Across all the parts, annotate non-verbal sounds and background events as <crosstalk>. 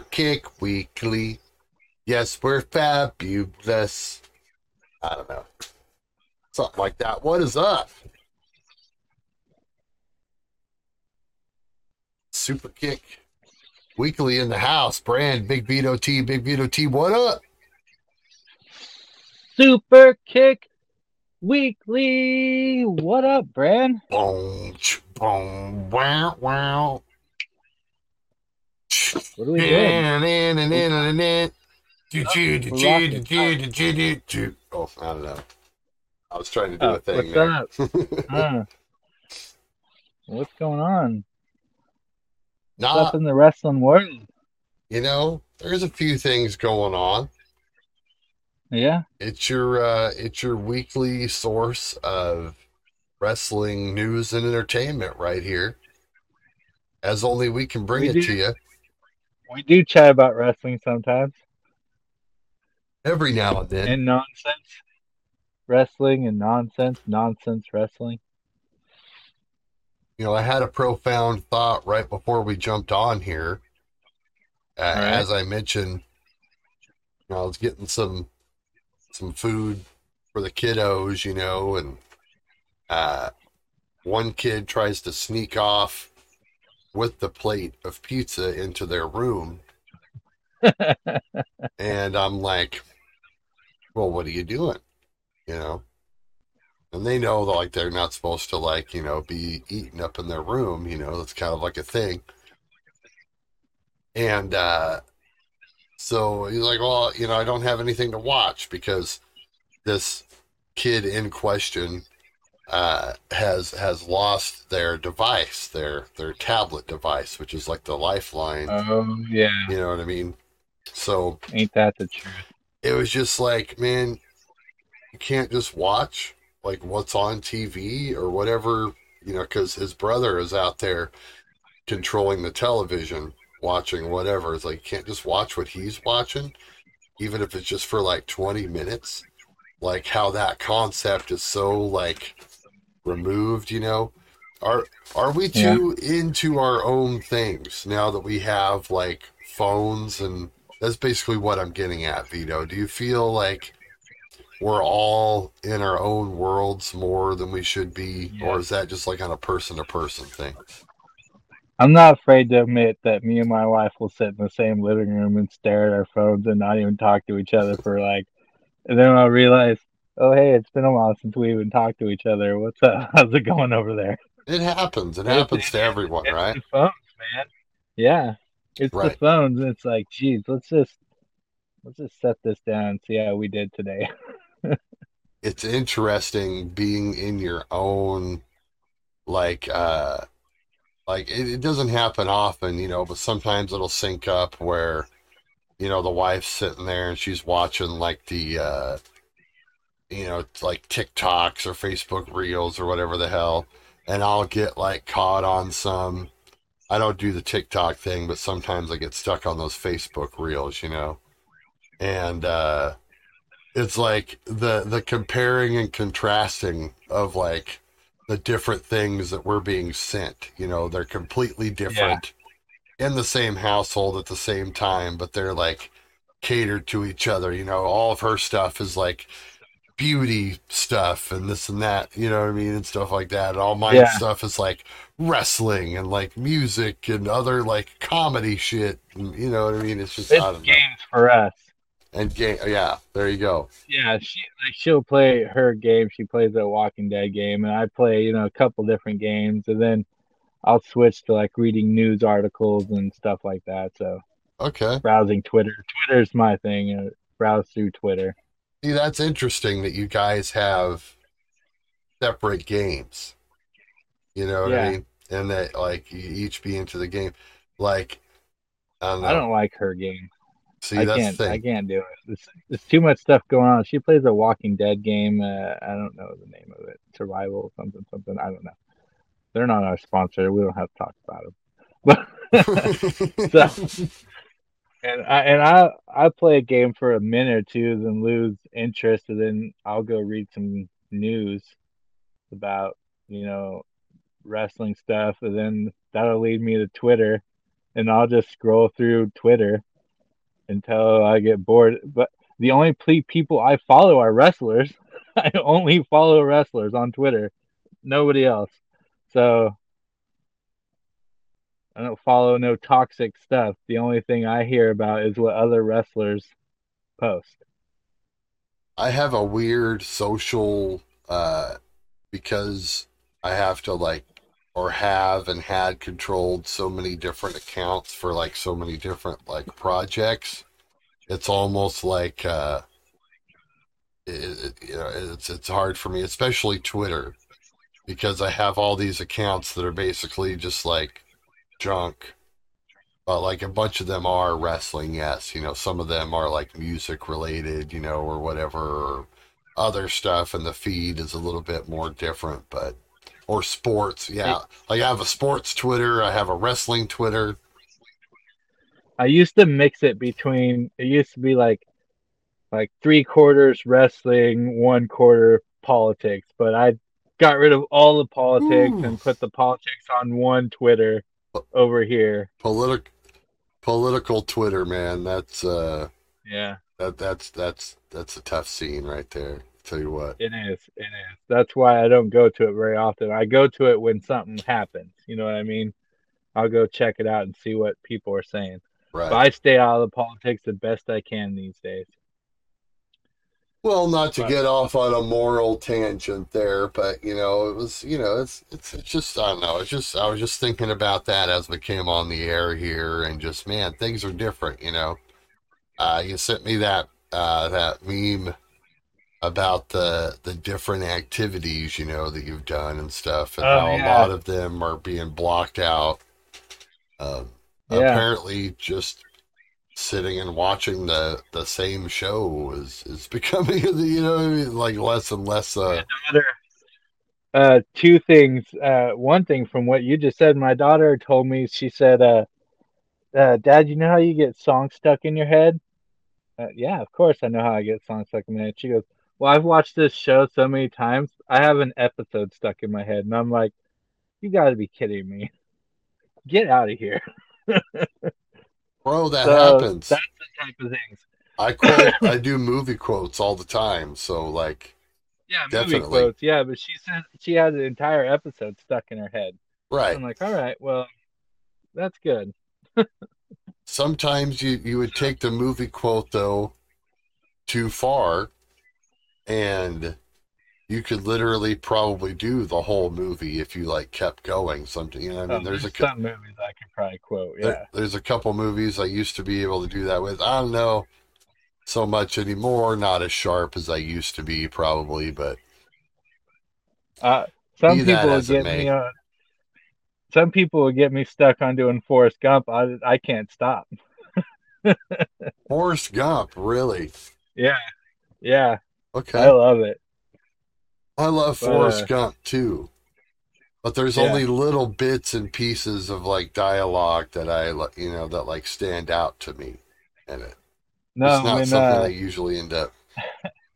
Kick Weekly. Yes, we're fabulous. I don't know. Something like that. What is up? Super Kick Weekly in the house. Brand Big Vito T. Big Vito T. What up? Super Kick Weekly. What up, Brand? Boom, boom, wow, wow. What are we doing? Oh, I don't know. I was trying to do Oh, a thing what's there. up? Huh. <laughs> What's going on? What's up in the wrestling world? you know, there's a few things going on. Yeah. It's your uh it's your weekly source of wrestling news and entertainment right here. As only we can bring We it do. to you We do chat about wrestling sometimes every now and then. and nonsense. Wrestling and nonsense, nonsense wrestling. You know, I had a profound thought right before we jumped on here. Uh, right. As I mentioned, you know, I was getting some some food for the kiddos, you know, and uh, one kid tries to sneak off with the plate of pizza into their room, <laughs> and I'm like, "Well, what are you doing?" You know, and they know that like they're not supposed to like you know be eating up in their room. You know, that's kind of like a thing. And uh, so he's like, "Well, you know, I don't have anything to watch because this kid in question uh, has has lost their device, their their tablet device, which is like the lifeline. oh yeah. You know what I mean? So Ain't that the truth? it was just like, man, you can't just watch like what's on TV or whatever, you know, because his brother is out there controlling the television, watching whatever. It's like you can't just watch what he's watching, even if it's just for like 20 minutes. Like how that concept is so like removed, you know. Are are we Yeah. too into our own things now that we have like phones and that's basically what I'm getting at, Vito. Do you feel like we're all in our own worlds more than we should be, or is that just like on a person to person thing? I'm not afraid to admit that me and my wife will sit in the same living room and stare at our phones and not even talk to each other for like, and then I'll realize, oh hey, it's been a while since we even talked to each other. What's up? <laughs> How's it going over there? It happens. It happens to everyone, It's right? the phones, man. Yeah, it's Right. the phones. It's like, geez, let's just let's just set this down and see how we did today. <laughs> It's interesting being in your own like uh like it, it doesn't happen often, you know, but sometimes it'll sync up where you know the wife's sitting there and she's watching like the uh you know like TikToks or Facebook Reels or whatever the hell and I'll get like caught on some I don't do the TikTok thing, but sometimes I get stuck on those Facebook Reels, you know. And uh it's like the the comparing and contrasting of like the different things that we're being sent. You know, they're completely different in the same household at the same time, but they're like catered to each other. You know, all of her stuff is like beauty stuff and this and that, you know what I mean, and stuff like that. And all my Yeah. stuff is like wrestling and like music and other like comedy shit. And, you know what I mean? It's just It's know. games for us. And game, yeah, there you go. Yeah, she like she'll play her game. She plays a Walking Dead game, and I play you know a couple different games, and then I'll switch to like reading news articles and stuff like that. So Okay. browsing Twitter. Twitter's my thing. Uh, browse through Twitter. See, that's interesting that you guys have separate games. You know what I mean? And that like you each be into the game. Like I don't. I don't like her game. See, I that's can't. I can't do it. There's, there's too much stuff going on. She plays a Walking Dead game. Uh, I don't know the name of it. Survival something something. I don't know. They're not our sponsor. We don't have to talk about them. But <laughs> <laughs> so, and I and I I play a game for a minute or two, then lose interest, and then I'll go read some news about you know wrestling stuff, and then that'll lead me to Twitter, and I'll just scroll through Twitter until I get bored. But the only people I follow are wrestlers. <laughs> I only follow wrestlers on Twitter, nobody else. So I don't follow no toxic stuff. The only thing I hear about is what other wrestlers post. I have a weird social uh because I have to like or have and had controlled so many different accounts for like so many different like projects. It's almost like uh, it, it, you know it's it's hard for me, especially Twitter, because I have all these accounts that are basically just like junk. But like a bunch of them are wrestling, yes. You know, some of them are like music related, you know, or whatever, or other stuff, and the feed is a little bit more different, but or sports. Yeah, like I have a sports Twitter, I have a wrestling Twitter. I used to mix it between. It used to be like, like three quarters wrestling, one quarter politics. But I got rid of all the politics Ooh. and put the politics on one Twitter over here. Politic, political Twitter, man. That's uh, yeah. That that's that's that's a tough scene right there. Tell you what. It is. It is. That's why I don't go to it very often. I go to it when something happens. You know what I mean? I'll go check it out and see what people are saying. Right. But I stay out of the politics the best I can these days. Well, not to get off on a moral tangent there, but you know, it was you know, it's it's, it's just I don't know. It's just I was just thinking about that as we came on the air here, and just man, things are different. You know, uh, you sent me that uh, that meme about the the different activities you know that you've done and stuff, and oh, how yeah. a lot of them are being blocked out. Um, yeah. Apparently, just sitting and watching the the same show is is <laughs> becoming you know I mean? like less and less. Uh, uh, two things. Uh, one thing from what you just said, my daughter told me she said, uh, uh, "Dad, you know how you get songs stuck in your head?" Uh, yeah, of course I know how I get songs stuck in my head. She goes, well, I've watched this show so many times. I have an episode stuck in my head, and I'm like, you got to be kidding me. Get out of here. <laughs> Bro, that so happens. That's the type of things. I quote, <laughs> I do movie quotes all the time. So, like, yeah, definitely. movie quotes. Yeah, but she said she has an entire episode stuck in her head. Right. I'm like, all right, well, that's good. <laughs> Sometimes you, you would take the movie quote, though, too far and you could literally probably do the whole movie if you like kept going. Something you know, I mean, there's, there's, a couple movies I could probably quote. Yeah, there, there's a couple movies I used to be able to do that with. I don't know so much anymore. Not as sharp as I used to be, probably, but uh, some people will get me on. Some people will get me stuck on doing Forrest Gump. I I can't stop. <laughs> Forrest Gump, really? Yeah, yeah. Okay. I love it. I love but, Forrest uh, Gump too. But there's yeah. only little bits and pieces of like dialogue that I you know that like stand out to me in it. No, it's not when, something uh, I usually end up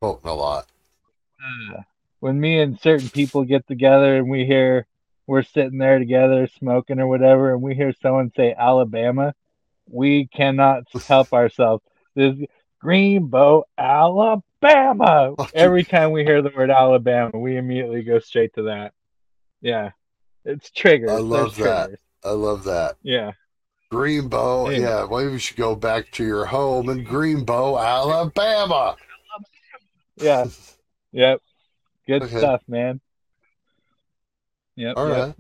quoting a lot. Uh, when me and certain people get together and we hear we're sitting there together smoking or whatever, and we hear someone say Alabama, we cannot help <laughs> ourselves. This Greenbow, Alabama. Every time we hear the word Alabama, we immediately go straight to that. Yeah. It's triggers. I love There's that. Triggers. I love that. Yeah. Greenbow, yeah. yeah. Maybe you should go back to your home in Greenbow, Alabama. Yeah. <laughs> Yep. Good okay. stuff, man. Yep. All yep. right.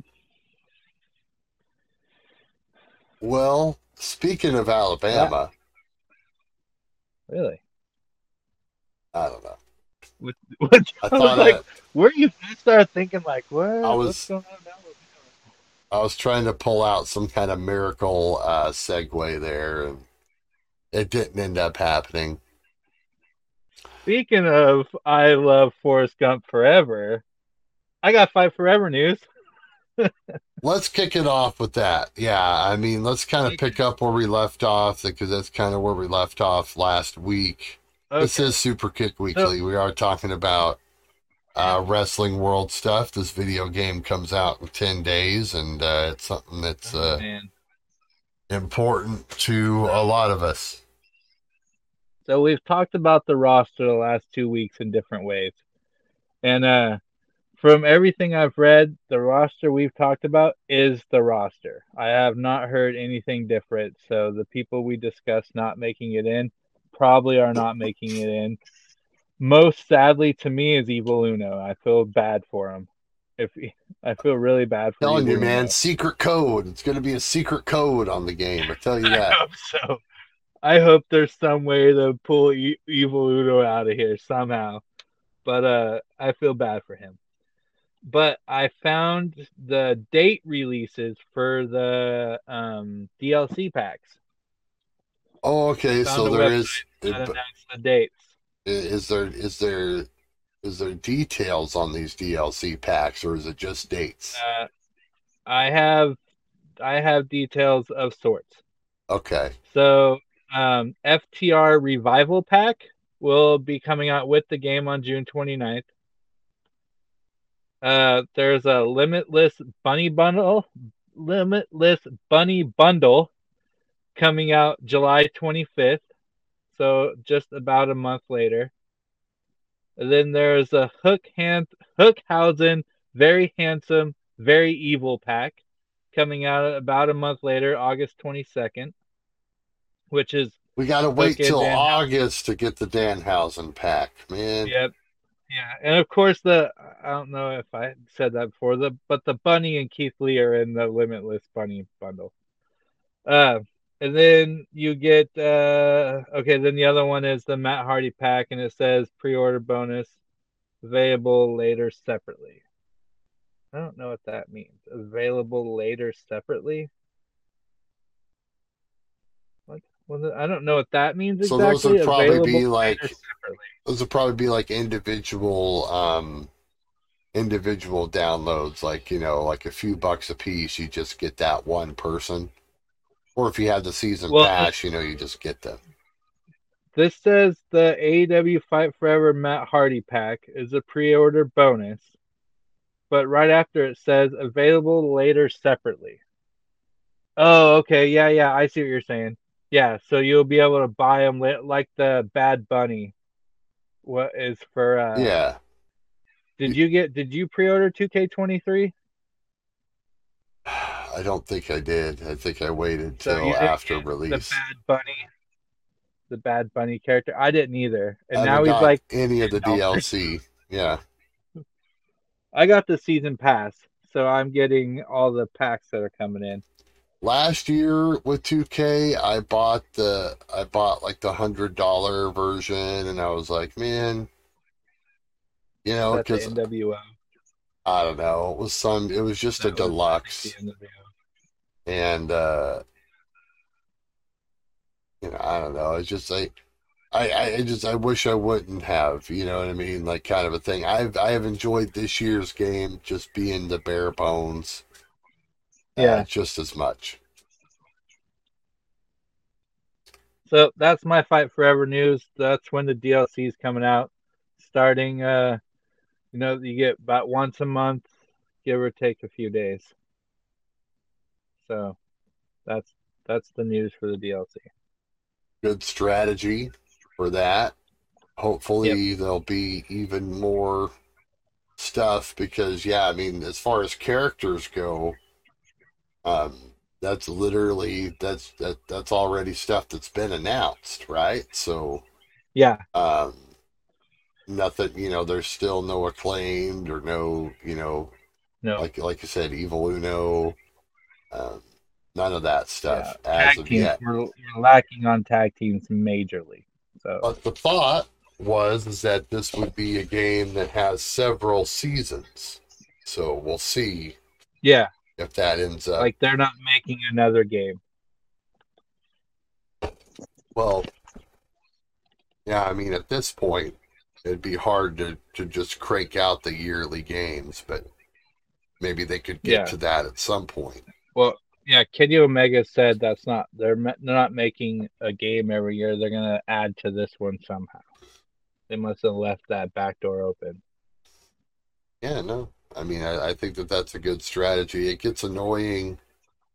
Well, speaking of Alabama, Really? I don't know. What, what, I, I was like, I, where you start thinking like, what? I was, what's going on now? I was trying to pull out some kind of miracle uh, segue there, and it didn't end up happening. Speaking of, I love Forrest Gump forever. I got Fight Forever news. <laughs> let's kick it off with that. Yeah, I mean, let's kind of pick up where we left off because that's kind of where we left off last week. Okay. This is Super Kick Weekly. we are talking about uh, wrestling world stuff. This video game comes out in 10 days, and uh, it's something that's. Oh, uh, important to a lot of us. So we've talked about the roster the last two weeks in different ways. And uh from everything I've read, the roster we've talked about is the roster. I have not heard anything different. So the people we discussed not making it in probably are not making it in. Most sadly to me is Evil Uno. I feel bad for him. If I feel really bad for telling Evil you, man, Uno. secret code. It's going to be a secret code on the game. I tell you <laughs> I that. hope so. I hope there's some way to pull e- Evil Uno out of here somehow. But uh, I feel bad for him. But I found the date releases for the um, DLC packs. Oh, okay. So there website is. Is announced the dates. is there is there is there details on these DLC packs, or is it just dates? Uh, I have I have details of sorts. Okay. So um, FTR Revival Pack will be coming out with the game on June 29th. Uh, there's a Limitless Bunny Bundle, Limitless Bunny Bundle coming out July 25th. So just about a month later. And then there's a Hook Hand Hookhausen Very Handsome, Very Evil Pack coming out about a month later, August 22nd, which is We got to wait till Dan. August to get the Danhausen pack, man. Yep. Yeah, and of course the I don't know if I said that before the but the Bunny and Keith Lee are in the Limitless Bunny bundle. Uh, and then you get uh okay. Then the other one is the Matt Hardy pack, and it says pre-order bonus available later separately. I don't know what that means. Available later separately. What? Well, I don't know what that means exactly. So those would probably Available be like those would probably be like individual um individual downloads, like you know, like a few bucks a piece. You just get that one person, or if you have the season Well, pass, you know, you just get them. This says the AEW Fight Forever Matt Hardy pack is a pre-order bonus, but right after it says available later separately. Oh, okay, yeah, yeah, I see what you're saying. Yeah, so you'll be able to buy them like the Bad Bunny. What is for? Uh, yeah, Did you get? Did you pre-order 2K23? I don't think I did. I think I waited So till after release. The Bad Bunny. The Bad Bunny character. I didn't either, and I now he's like any of the <laughs> DLC. Yeah, I got the season pass, so I'm getting all the packs that are coming in. last year with 2K, I bought the I bought like the hundred dollar version, and I was like, man, you know, because NWO. I don't know, it was some, it was just a was, deluxe, the and uh, you know, I don't know, it's just like. I, I I just I wish I wouldn't have, you know what I mean, like kind of a thing. I've I have enjoyed this year's game just being the bare bones, uh, Yeah. just as much. So that's my Fight Forever news. That's when the DLC is coming out. Starting, uh, you know, you get about once a month, give or take a few days. So that's that's the news for the DLC. good strategy for that. Hopefully, there'll be even more stuff because, yeah, I mean, as far as characters go, um, that's literally that's that that's already stuff that's been announced, right? So, Yeah, um, nothing, you know, there's still no acclaimed or no, you know, no, like like you said, Evil Uno, um, none of that yeah. stuff as Tag of teams yet. we're, we're lacking on tag teams majorly. So But the thought was is that this would be a game that has several seasons. So we'll see yeah, if that ends up. like they're not making another game. well, yeah, I mean, at this point, it'd be hard to, to just crank out the yearly games, but maybe they could get Yeah. to that at some point. Well, yeah, Kenny Omega said that's not they're they're not making a game every year. They're gonna add to this one somehow. They must have left that back door open. Yeah, no. I mean, I, I think that that's a good strategy. It gets annoying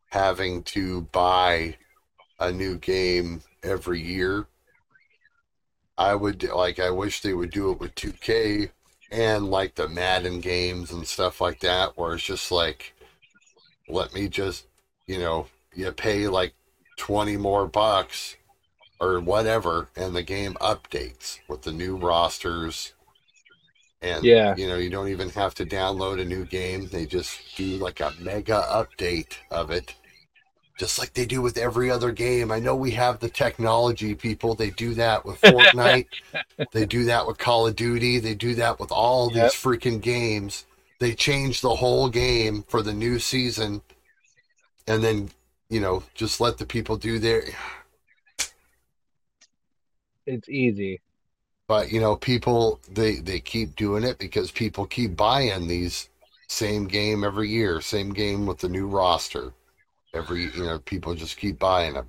having to buy a new game every year. I would like I wish they would do it with 2K and like the Madden games and stuff like that where it's just like let me just, you know, you pay like 20 more bucks or whatever and the game updates with the new rosters. And Yeah. you know you don't even have to download a new game. They just do like a mega update of it just like they do with every other game. I know we have the technology people. They do that with fortnite. <laughs> They do that with call of duty. They do that with all Yep. these freaking games. They change the whole game for the new season. And then you know just let the people do their It's easy. but you know people they they keep doing it because people keep buying these same game every year same game with the new roster every you know people just keep buying them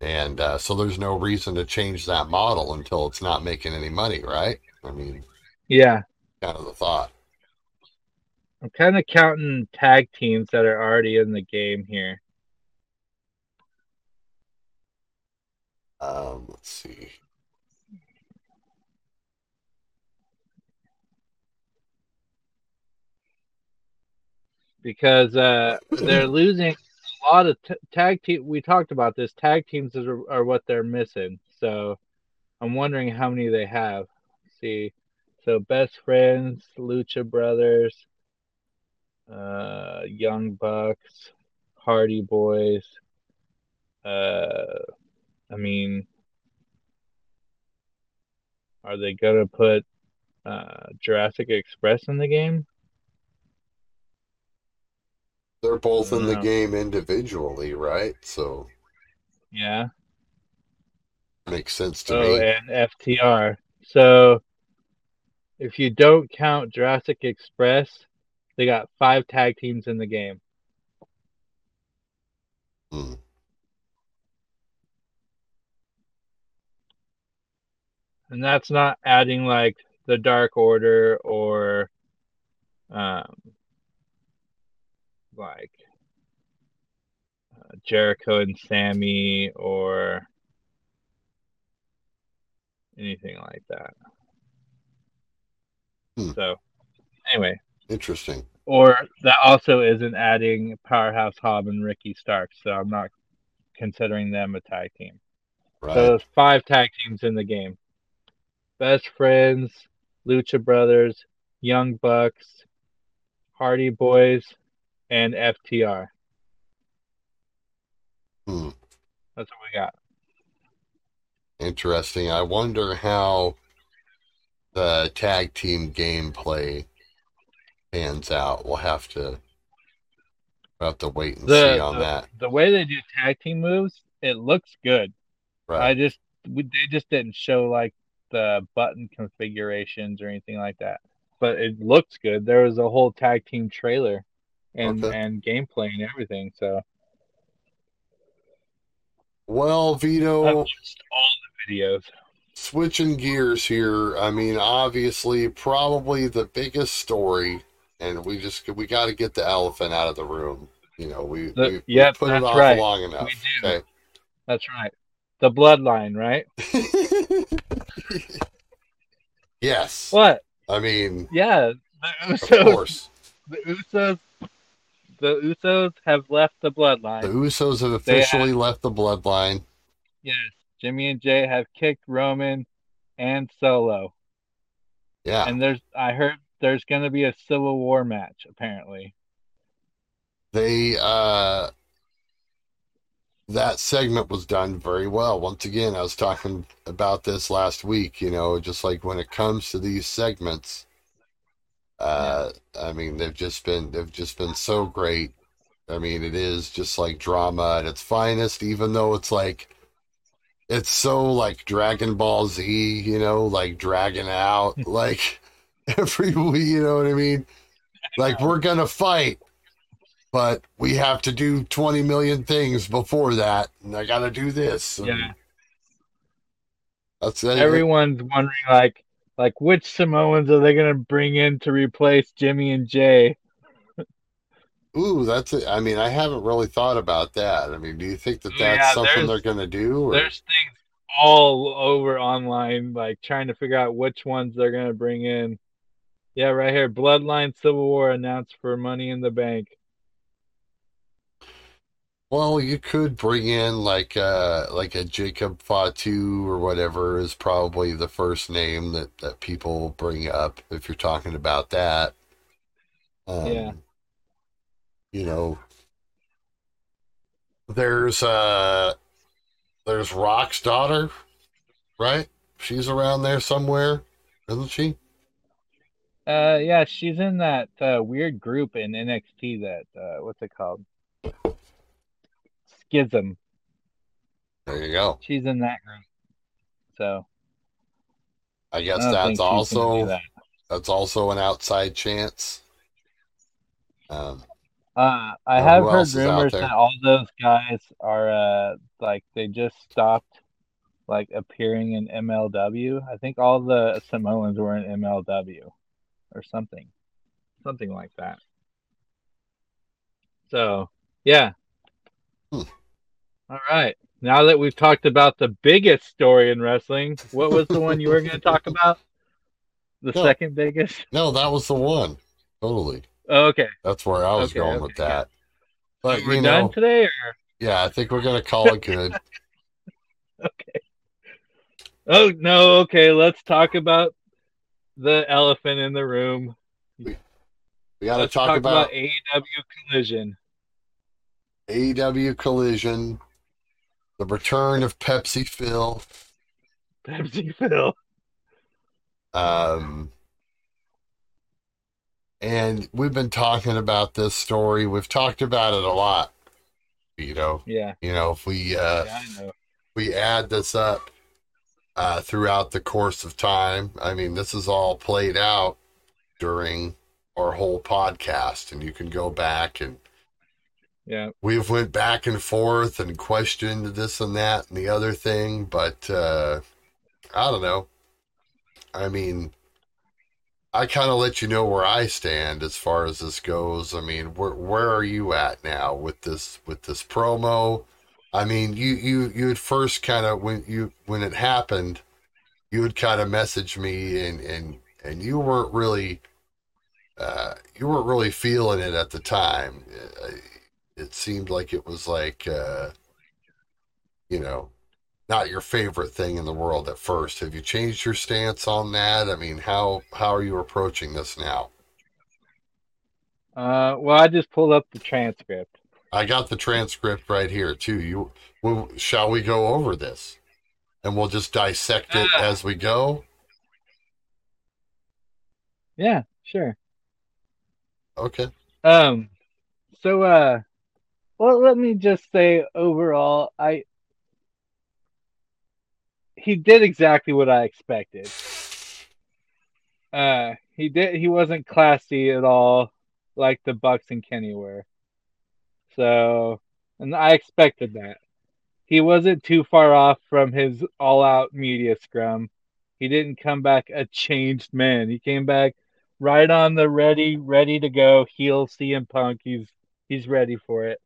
and uh, so there's no reason to change that model until it's not making any money right i mean Yeah. kind of the thought I'm kind of counting tag teams that are already in the game here. um let's see because uh, <laughs> they're losing a lot of t- tag team. We talked about this. Tag teams are, are what they're missing. So I'm wondering how many they have. Let's see, so best friends, Lucha Brothers, uh, Young Bucks, Hardy Boys. Uh, I mean, are they gonna put uh, Jurassic Express in the game? They're both in the game individually right so Yeah. makes sense to Oh, me and FTR. So if you don't count Jurassic Express, they got five tag teams in the game. Hmm. And that's not adding like the Dark Order or um like uh, Jericho and Sammy or anything like that. Hmm. So anyway, interesting Or that also isn't adding Powerhouse Hobb and Ricky Starks, so I'm not considering them a tag team. right So there's five tag teams in the game. Best Friends, Lucha Brothers, Young Bucks, Hardy Boys, and FTR. Hmm. That's what we got. Interesting. I wonder how the tag team gameplay pans out. We'll have to we'll have to wait and The, see on the, that. the way they do tag team moves, it looks good. Right. I just we, they just didn't show like the button configurations or anything like that. But it looks good. There was a whole tag team trailer and Okay. and gameplay and everything. So Well, Vito, all the videos. switching gears here. I mean, obviously, probably the biggest story, and we just we got to get the elephant out of the room. You know, we The- we, yep, we put it off right. long enough. We do. Okay. That's right. The bloodline, right? <laughs> yes. What? I mean, Yeah. The of course. the Usos the Usos have left the bloodline. The Usos have officially left the bloodline. yes. Jimmy and Jay have kicked Roman and Solo. Yeah. And there's I heard there's gonna be a civil war match, apparently. They uh that segment was done very well. Once again, I was talking about this last week, you know, just like when it comes to these segments, uh I mean, they've just been they've just been so great. I mean, it is just like drama at its finest, even though it's like it's so like Dragon Ball Z, you know, like dragging out <laughs> like every week, you know what I mean? Like we're gonna fight, but we have to do 20 million things before that, and I gotta do this. Yeah. That's. Everyone's wondering like like which Samoans are they gonna bring in to replace Jimmy and Jay? <laughs> Ooh, that's it. I mean, I haven't really thought about that. I mean, do you think that that's yeah, something they're going to do? Or? There's things all over online, like trying to figure out which ones they're gonna bring in. Yeah, right here. Bloodline Civil War announced for Money in the Bank. Well, you could bring in like uh like a Jacob Fatu or whatever is probably the first name that that people bring up if you're talking about that. Um, Yeah. You know, there's uh there's Rock's daughter, right? She's around there somewhere, isn't she? Uh, yeah, she's in that uh, weird group in NXT. That uh, what's it called? Schism. There you go. She's in that group. So I I guess don't that's think she's gonna do also that. that's also an outside chance. Um, Uh, I have heard else is out rumors that all those guys are uh like they just stopped like appearing in MLW. I think all the Samoans were in MLW or something, something like that. So yeah. Hmm. All right. Now that we've talked about the biggest story in wrestling, what was the one you were going to talk about? The No. second biggest? no, that was the one. Totally. Oh, okay. That's where I was Okay, going okay, with that. But we're you done today, or yeah, I think we're gonna call it good. <laughs> okay. Oh no, okay, let's talk about the elephant in the room. We got to Let's talk, about, AEW Collision. AEW Collision, the return of Pepsi Phil. Pepsi Phil. Um, and we've been talking about this story. We've talked about it a lot. You know, Yeah, you know, if we uh, yeah, know. we add this up uh, throughout the course of time, I mean, this is all played out during our whole podcast, and you can go back and Yeah, we've went back and forth and questioned this and that and the other thing, but uh, I don't know. I mean, I kind of let you know where I stand as far as this goes. I mean, where where are you at now with this with this promo? I mean, you you you had first kind of when you when it happened, you would kind of message me and and and you weren't really uh, you weren't really feeling it at the time. It seemed like it was like uh, you know not your favorite thing in the world at first. Have you changed your stance on that? I mean, how how are you approaching this now? Uh, well, I just pulled up the transcript. I got the transcript right here too. You well, shall we go over this? And we'll just dissect it Ah. as we go. Yeah, sure. Okay. Um, so uh, well, let me just say overall, I he did exactly what I expected. Uh, he did. He wasn't classy at all, like the Bucks and Kenny were. So, and I expected that. He wasn't too far off from his all-out media scrum. He didn't come back a changed man. He came back right on the ready, ready to go heel CM Punk. He's he's ready for it,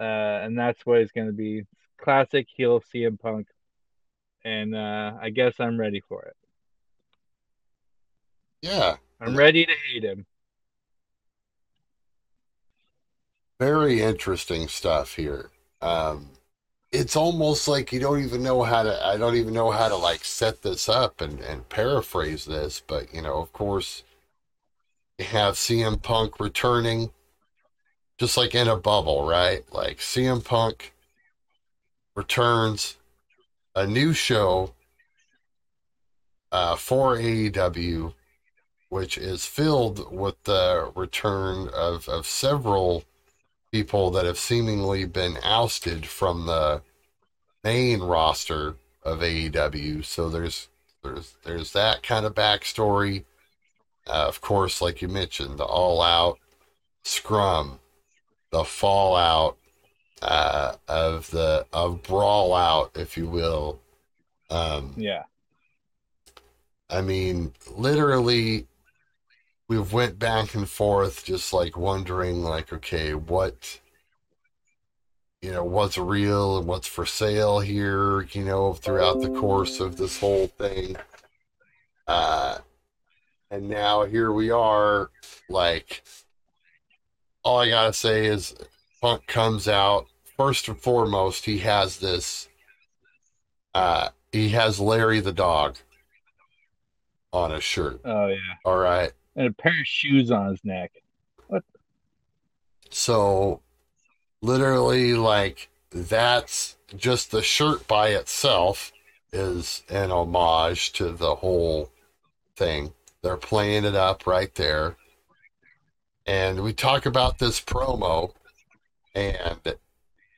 uh, and that's what it's going to be. Classic heel CM Punk, and uh, I guess I'm ready for it. Yeah. I'm ready to hate him. Very interesting stuff here. Um, it's almost like you don't even know how to. I don't even know how to like set this up and and paraphrase this. But you know, of course, you have CM Punk returning, just like in a bubble, right? Like CM Punk returns a new show uh, for AEW, which is filled with the return of of several people that have seemingly been ousted from the main roster of AEW. So there's there's there's that kind of backstory. Uh, of course, like you mentioned, the all out scrum, the fallout uh, of the of brawl out, if you will. Um, Yeah, I mean, literally, we've went back and forth, just like wondering, like, okay, what, you know, what's real and what's for sale here, you know, throughout the course of this whole thing. Uh, and now here we are, like, all I gotta say is, Punk comes out first and foremost. He has this. Uh, he has Larry the dog on his shirt. Oh yeah. All right. And a pair of shoes on his neck. What? So, literally, like that's just the shirt by itself is an homage to the whole thing. They're playing it up right there. And we talk about this promo, and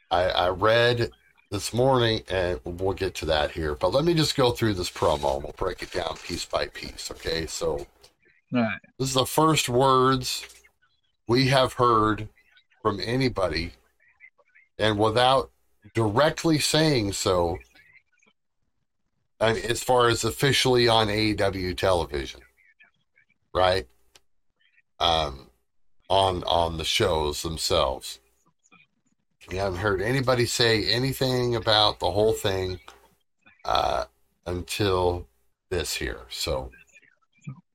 I, I read this morning, and we'll get to that here. But let me just go through this promo. and We'll break it down piece by piece. Okay, so All right. this is the first words we have heard from anybody, and without directly saying so, I mean, as far as officially on AEW television, right? Um, on on the shows themselves. We haven't heard anybody say anything about the whole thing uh, until this here. So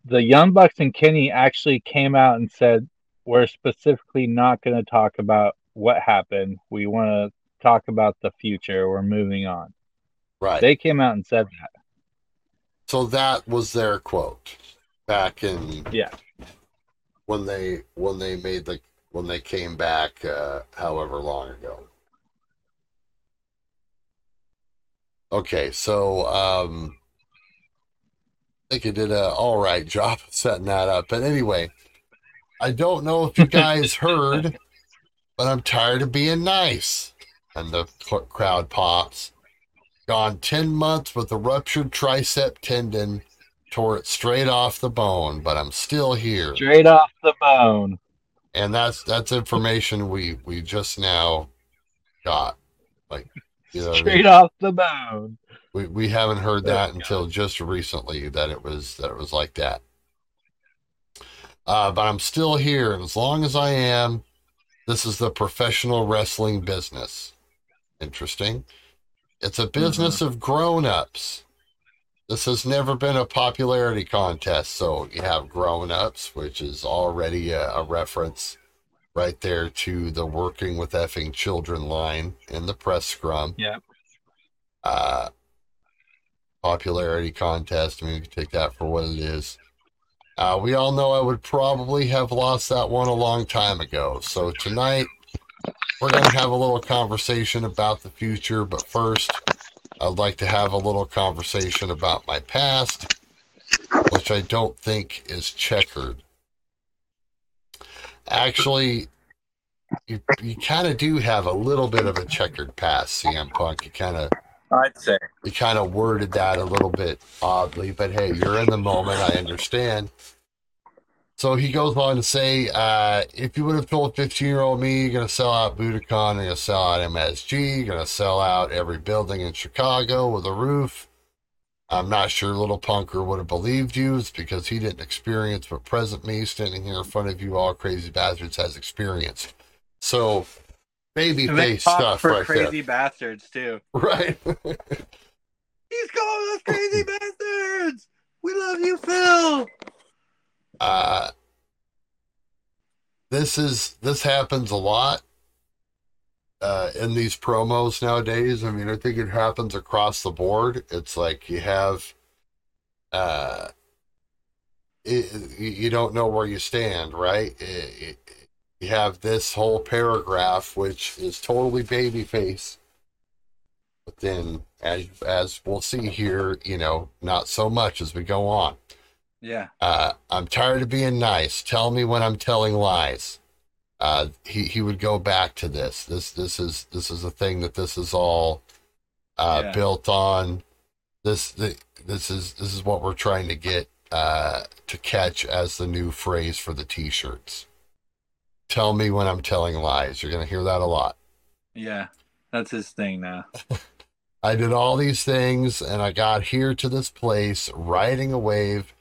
The Young Bucks and Kenny actually came out and said, We're specifically not going to talk about what happened. We want to talk about the future. We're moving on. right. They came out and said that. So that was their quote back in Yeah. When they when they made the when they came back uh, however long ago. Okay, so um, I think I did a all right job setting that up. But anyway, I don't know if you guys <laughs> heard, but I'm tired of being nice. And the crowd pops. Gone 10 months with a ruptured tricep tendon, tore it straight off the bone, but I'm still here. Straight off the bone. and that's that's information we we just now got. Like you know what I mean? Straight off the bone. we, we haven't heard that Oh, until just recently that it was that it was like that. Uh, but i'm still here and as long as i am this is the professional wrestling business. Interesting. It's a business of grown-ups this has never been a popularity contest so you have grown-ups which is already a, a reference right there to the working with effing children line in the press scrum Yep. uh, popularity contest. I mean, you can take that for what it is. Uh, we all know I would probably have lost that one a long time ago. So tonight, we're going to have a little conversation about the future. But first, I'd like to have a little conversation about my past, which I don't think is checkered. Actually, you, you kind of do have a little bit of a checkered past, CM Punk. You kind of I'd say. you kind of worded that a little bit oddly, but hey, you're in the moment. I understand. So he goes on to say, uh, if you would have told 15 year old me you're going to sell out Budokan, you're going to sell out MSG, you're going to sell out every building in Chicago with a roof, I'm not sure Little Punker would have believed you. It's because he didn't experience what present me standing here in front of you, all crazy bastards, has experienced. So, baby face stuff for right crazy bastards too. Right. <laughs> He's calling us crazy bastards. We love you, Phil. Uh this is this happens a lot uh in these promos nowadays. I mean i think it happens across the board. It's like you have uh it, you don't know where you stand right? It- it- you have this whole paragraph which is totally babyface. But then as as we'll see here you know not so much as we go on Yeah. uh, I'm tired of being nice. Tell me when I'm telling lies. Uh, he he would go back to this. This this is this is a thing that this is all uh, Yeah. built on. This the, this is this is what we're trying to get uh, to catch as the new phrase for the T-shirts. Tell me when I'm telling lies. You're gonna hear that a lot. Yeah. That's his thing now. <laughs> I did all these things and I got here to this place riding a wave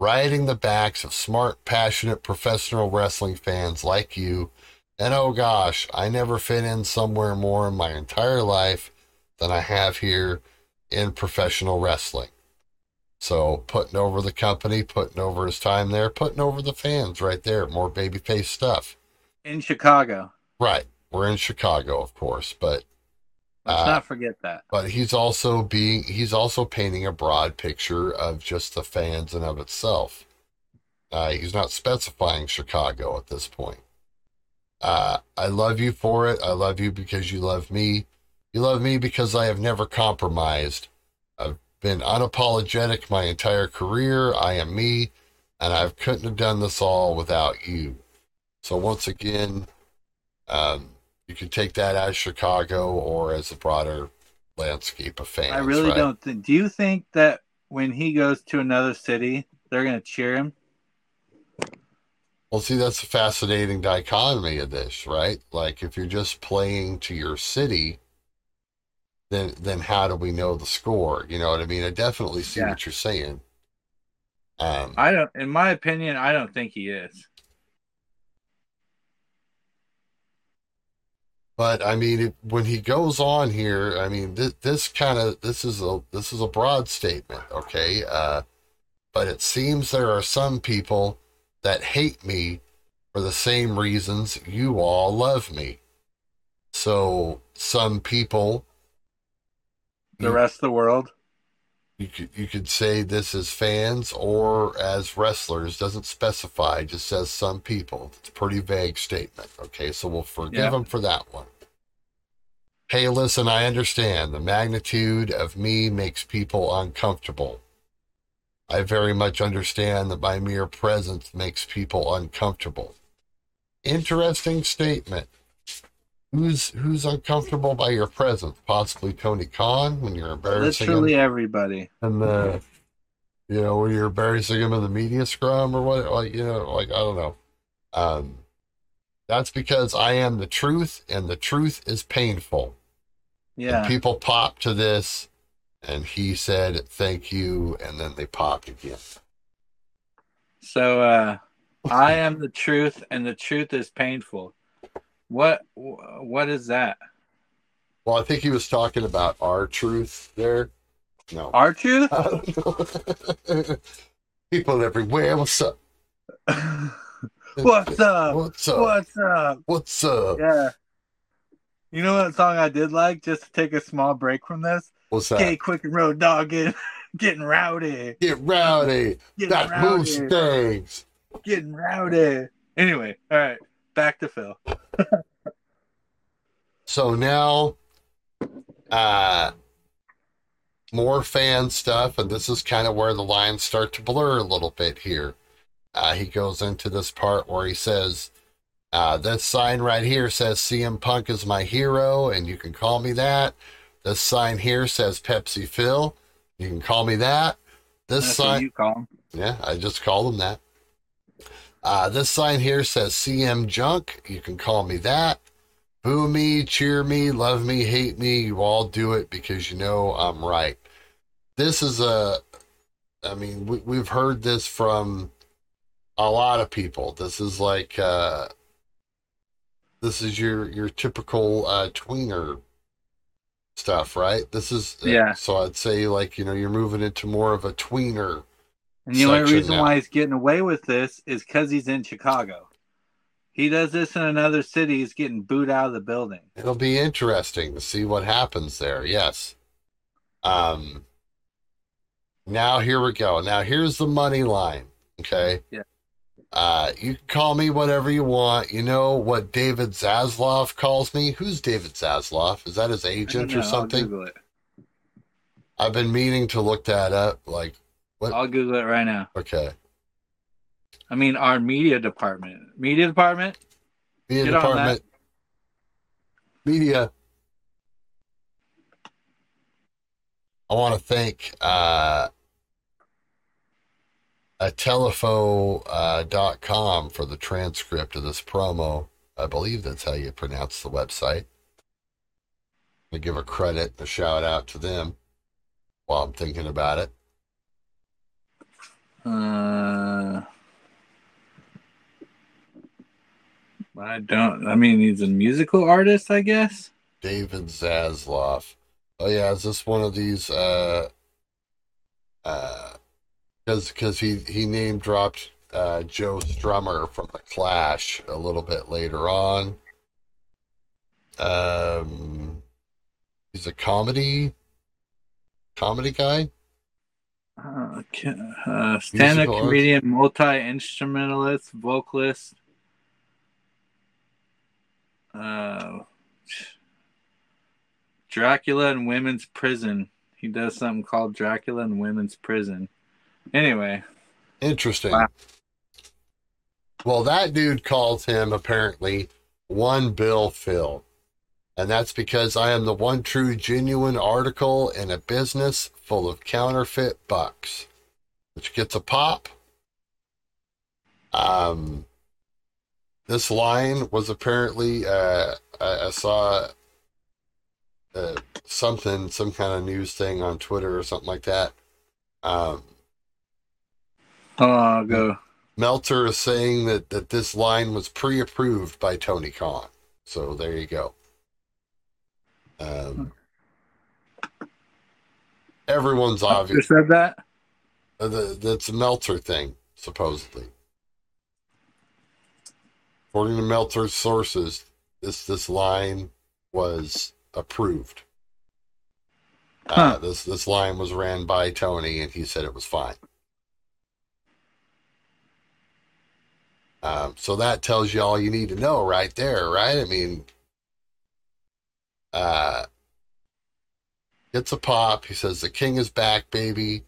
riding the backs of smart, passionate professional wrestling fans like you. And oh gosh, I never fit in somewhere more in my entire life than I have here in professional wrestling. So putting over the company, putting over his time there, putting over the fans right there. More babyface stuff. In Chicago. Right. We're in Chicago, of course, but Let's Uh, not forget that. but he's also being he's also painting a broad picture of just the fans and of itself. Uh, he's not specifying Chicago at this point. Uh, I love you for it. I love you because you love me. You love me because I have never compromised. I've been unapologetic my entire career. I am me, and I couldn't have done this all without you. So once again, um, you can take that as Chicago or as a broader landscape of fans. I really right? don't think. Do you think that when he goes to another city, they're going to cheer him? Well, see, that's a fascinating dichotomy of this, right? Like, if you're just playing to your city, then then how do we know the score? You know what I mean? I definitely see Yeah. what you're saying. Um, I don't. In my opinion, I don't think he is. But I mean, it, when he goes on here, I mean, this, this kind of this is a this is a broad statement, okay? Uh, but it seems there are some people that hate me for the same reasons you all love me. So some people, The rest of the world. You could you could say this as fans or as wrestlers doesn't specify, just says some people. It's a pretty vague statement. Okay, so we'll forgive Yeah. him for that one. Hey, listen, I understand the magnitude of me makes people uncomfortable. I very much understand that my mere presence makes people uncomfortable. Interesting statement. Who's who's uncomfortable by your presence? Possibly Tony Khan when you're embarrassing him Literally everybody. and the you know when you're embarrassing him in the media scrum or what like you know like i don't know um that's because i am the truth and the truth is painful and Yeah. people pop to this and he said thank you and then they popped again So uh I am the truth and the truth is painful. What what is that? well i think he was talking about our truth there no Our truth? <laughs> I don't know. <laughs> people everywhere what's up <laughs> What's up? what's up What's up? what's up Yeah. You know what song I did like just to take a small break from this? what's that Gay Quick and Road Dog getting, getting rowdy. get rowdy Getting that rowdy. moves things Getting rowdy. Anyway, all right. Back to Phil. <laughs> So now, uh, more fan stuff, and this is kind of where the lines start to blur a little bit here. Uh, he goes into this part where he says, uh, "This sign right here says CM Punk is my hero, and you can call me that. This sign here says Pepsi Phil. You can call me that. This That's sign, you call him. yeah, I just call him that. Uh, this sign here says CM Junk. You can call me that. Boo me, cheer me, love me, hate me. You all do it because you know I'm right. This is a, I mean, we, we've heard this from a lot of people. This is like, uh, this is your your typical uh, tweener stuff, right? This is Yeah. So I'd say like you know you're moving into more of a tweener And the only reason now. why he's getting away with this is because he's in Chicago. He does this in another city, he's getting booed out of the building. It'll be interesting to see what happens there. Yes. Um. Now here we go. Now here's the money line. Okay. Yeah. Uh, you can call me whatever you want. You know what David Zaslav calls me? Who's David Zaslav? Is that his I don't agent know, or I'll something? Google it. I've been meaning to look that up. Like, What? I'll Google it right now. okay, I mean, our media department. Media department? media Get department, media. I want to thank uh, a telefo uh, dot com for the transcript of this promo. I believe that's how you pronounce the website. I give a credit, a shout out to them while I'm thinking about it. Uh, I don't. I mean, he's a musical artist, I guess. David Zaslav. Oh yeah, is this one of these? Uh, uh, because because he he name dropped uh, Joe Strummer from the Clash a little bit later on. Um, he's a comedy comedy guy. Uh, uh, stand-up Musical comedian, multi-instrumentalist, vocalist. Uh, Dracula in Women's Prison. He does something called Dracula in Women's Prison. Anyway, Interesting. Wow. Well, that dude calls him apparently one bill Phil. And that's because I am the one true genuine article in a business full of counterfeit bucks, which gets a pop. Um, this line was apparently, uh, I, I saw uh, something, some kind of news thing on Twitter or something like that. Um, hold go. Meltzer is saying that, that this line was pre-approved by Tony Khan. So there you go. Um, everyone's Who obvious. said that? Uh, the, that's a Meltzer thing, supposedly. According to Meltzer's sources, this this line was approved. Uh, this this line was ran by Tony, and he said it was fine. Um, so that tells you all you need to know right there, right? I mean, uh, gets a pop. He says the king is back, baby,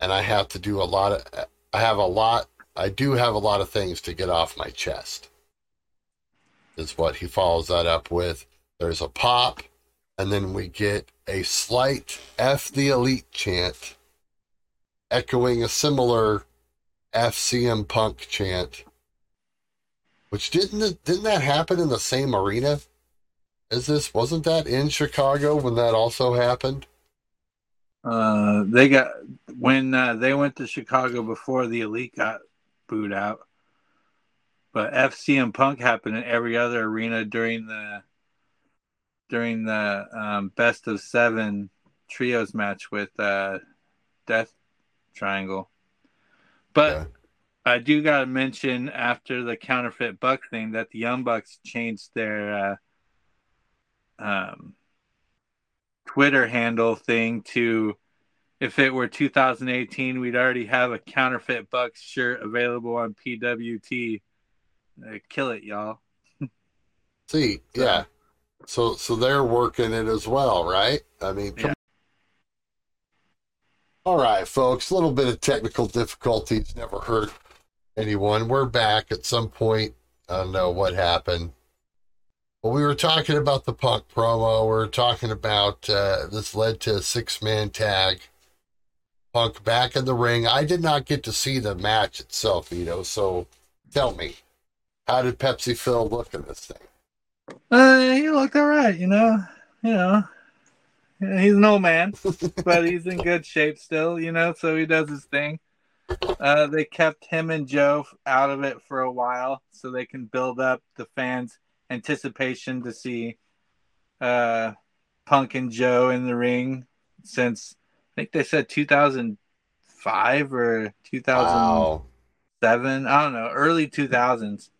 and I have to do a lot of. I have a lot. I do have a lot of things to get off my chest. Is what he follows that up with. There's a pop, and then we get a slight F the Elite chant, echoing a similar FCM Punk chant. Which didn't didn't that happen in the same arena? Is this wasn't that in Chicago when that also happened? Uh, they got when uh, they went to Chicago before the elite got booed out. But FCM Punk happened in every other arena during the during the um, best of seven trios match with uh, Death Triangle. But Yeah. I do got to mention after the counterfeit buck thing that the Young Bucks changed their uh, um, Twitter handle thing to if it were 2018, we'd already have a counterfeit Bucks shirt available on PWT. Uh, kill it, y'all. See, So- yeah. So so they're working it as well, right? I mean, Yeah. All right, folks. A little bit of technical difficulties never hurt anyone. We're back at some point. I don't know what happened. Well, we were talking about the punk promo. We were talking about uh, this led to a six man tag. Punk back in the ring. I did not get to see the match itself, you know. So tell me, how did Pepsi Phil look in this thing? Uh, he looked all right, you know. You know, he's an old man, <laughs> but he's in good shape still, you know. So he does his thing. Uh, they kept him and Joe out of it for a while, so they can build up the fans' anticipation to see uh, Punk and Joe in the ring. Since I think they said 2005 or 2007, Wow. I don't know, early 2000s.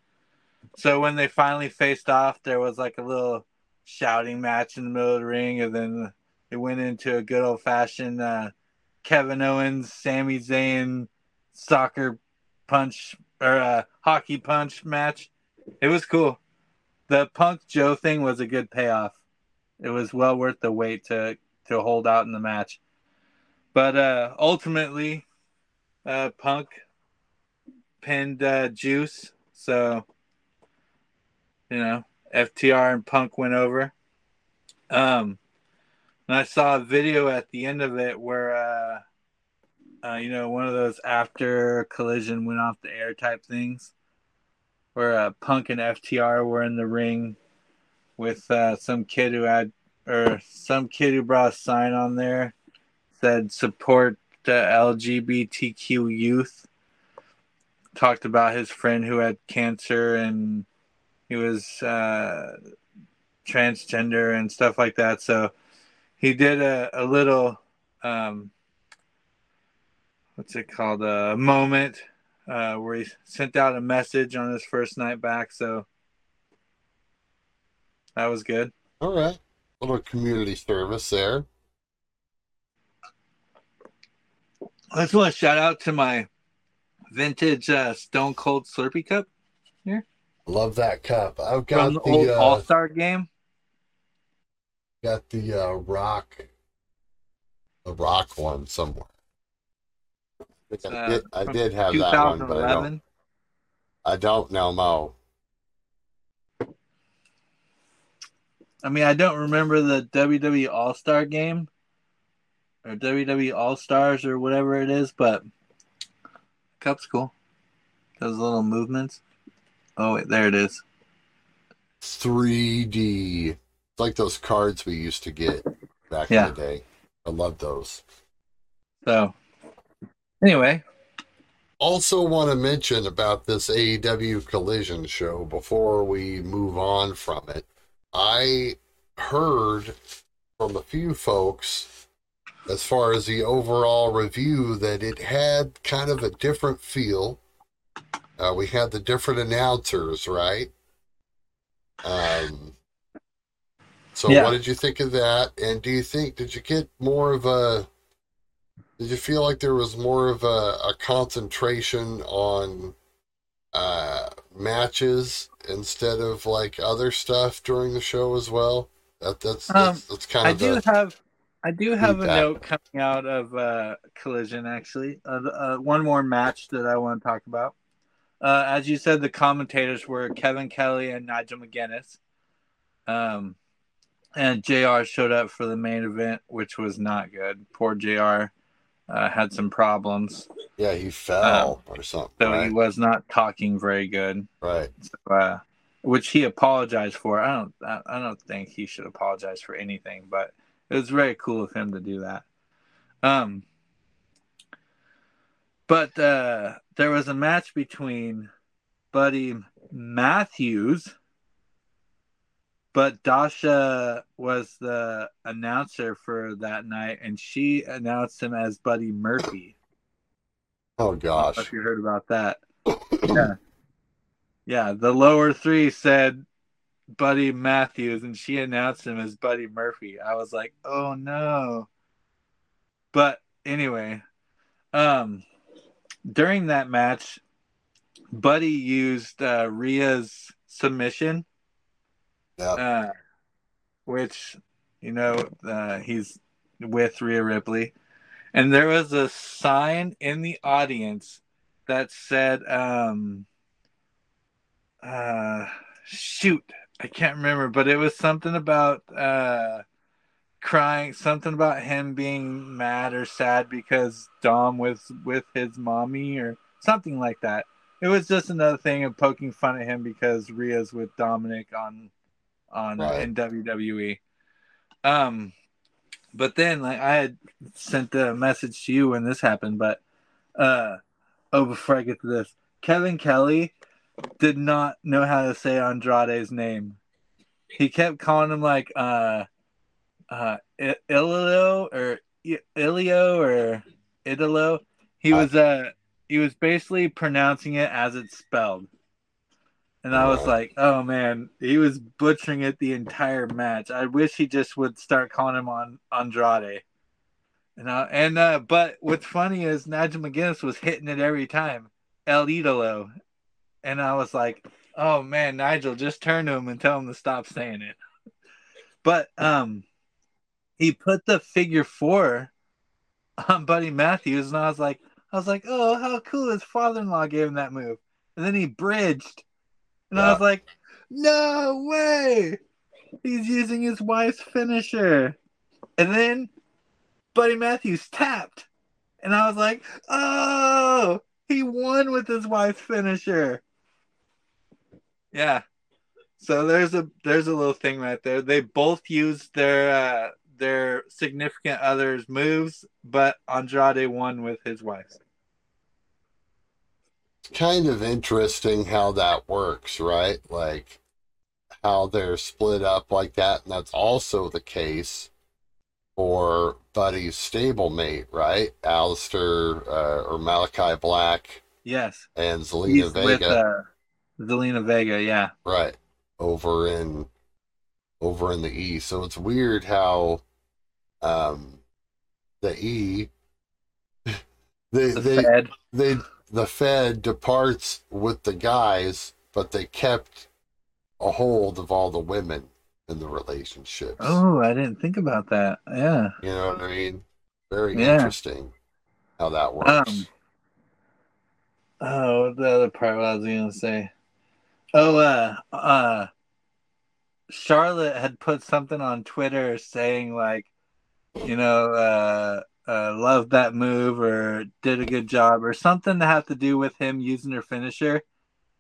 So when they finally faced off, there was like a little shouting match in the middle of the ring, and then it went into a good old fashioned uh, Kevin Owens, Sami Zayn soccer punch or uh, hockey punch match. It was cool. The Punk Joe thing was a good payoff. It was well worth the wait to to hold out in the match. But uh, ultimately, uh, Punk pinned uh, Juice, so you know FTR and Punk went over. Um, and I saw a video at the end of it where, uh, uh, you know, one of those after collision went off the air type things, where uh, Punk and FTR were in the ring with uh, some kid who had, or some kid who brought a sign on there said support to LGBTQ youth. Talked about his friend who had cancer and he was uh, transgender and stuff like that. So he did a, a little, um, what's it called, a moment uh, where he sent out a message on his first night back. So that was good. All right. A Little community service there. I just want to shout out to my vintage uh, Stone Cold Slurpee cup here Love that cup. I've got from the, the, old uh, All Star game. got the uh, rock, the rock one somewhere. I, I, Uh, did, I did have that one, but I don't. 2011. I don't know Mo. I mean, I don't remember the WWE All Star game or WWE All Stars or whatever it is, but cup's cool. Those little movements. Oh wait, there it is. 3D. It's like those cards we used to get back Yeah. in the day. I love those. So, anyway, Also, want to mention about this AEW Collision show before we move on from it. I heard from a few folks, as far as the overall review, that it had kind of a different feel. Uh, we had the different announcers, right? Um, so, Yeah. what did you think of that? And do you think did you get more of a did you feel like there was more of a, a concentration on uh, matches instead of like other stuff during the show as well? That that's Um, that's, that's kind I of do the, have I do have a note coming out of uh, Collision actually. Uh, uh, one more match that I want to talk about. Uh, as you said, the commentators were Kevin Kelly and Nigel McGuinness. Um, and JR showed up for the main event, which was not good. Poor JR uh, had some problems, yeah he fell or something so he was not talking very good. right uh, which he apologized for. I don't, I, I don't think he should apologize for anything, but it was very cool of him to do that. Um, but uh, there was a match between Buddy Matthews, but Dasha was the announcer for that night, and she announced him as Buddy Murphy. oh I don't know gosh if you heard about that. <clears throat> yeah. Yeah, the lower three said Buddy Matthews and she announced him as Buddy Murphy. I was like, "Oh no." But anyway, um during that match, Buddy used uh Rhea's submission yeah uh, which you know uh, he's with Rhea Ripley, and there was a sign in the audience that said, um, uh, "Shoot, I can't remember, but it was something about uh, crying, something about him being mad or sad because Dom was with his mommy or something like that." It was just another thing of poking fun at him because Rhea's with Dominic on on Right. in WWE. Um, but then like I had sent a message to you when this happened, but uh, oh, before I get to this, Kevin Kelly did not know how to say Andrade's name. He kept calling him like uh, uh, Ilio or Ilio or Idolo. He was uh, he was basically pronouncing it as it's spelled. And I was like, oh man, he was butchering it the entire match. I wish he just would start calling him on Andrade. And uh, and uh, but what's funny is Nigel McGuinness was hitting it every time, El Idolo, and I was like, oh man, Nigel, just turn to him and tell him to stop saying it. But um, he put the figure four on Buddy Matthews, and I was like, I was like, oh, how cool! His father-in-law gave him that move, and then he bridged, and I was like, no way! He's using his wife's finisher, and then Buddy Matthews tapped, and I was like, oh, he won with his wife's finisher. Yeah. So there's a there's a little thing right there. They both used their uh, their significant others' moves, but Andrade won with his wife. Kind of interesting how that works, right? Like how they're split up like that, and that's also the case for Buddy's stablemate, right? Aleister uh, or Malachi Black Yes, and Zelina he's Vega. with uh, Zelina Vega. Yeah, Right. Over in over in the E. So it's weird how um the E <laughs> they the they Fed. they the Fed departs with the guys, but they kept a hold of all the women in the relationships. Oh, I didn't think about that. Yeah. You know what I mean? Very Yeah. interesting how that works. Um, Oh, the other part I was gonna say. Oh, uh, uh, Charlotte had put something on Twitter saying like, you know, uh, uh, love that move or did a good job or something to have to do with him using her finisher,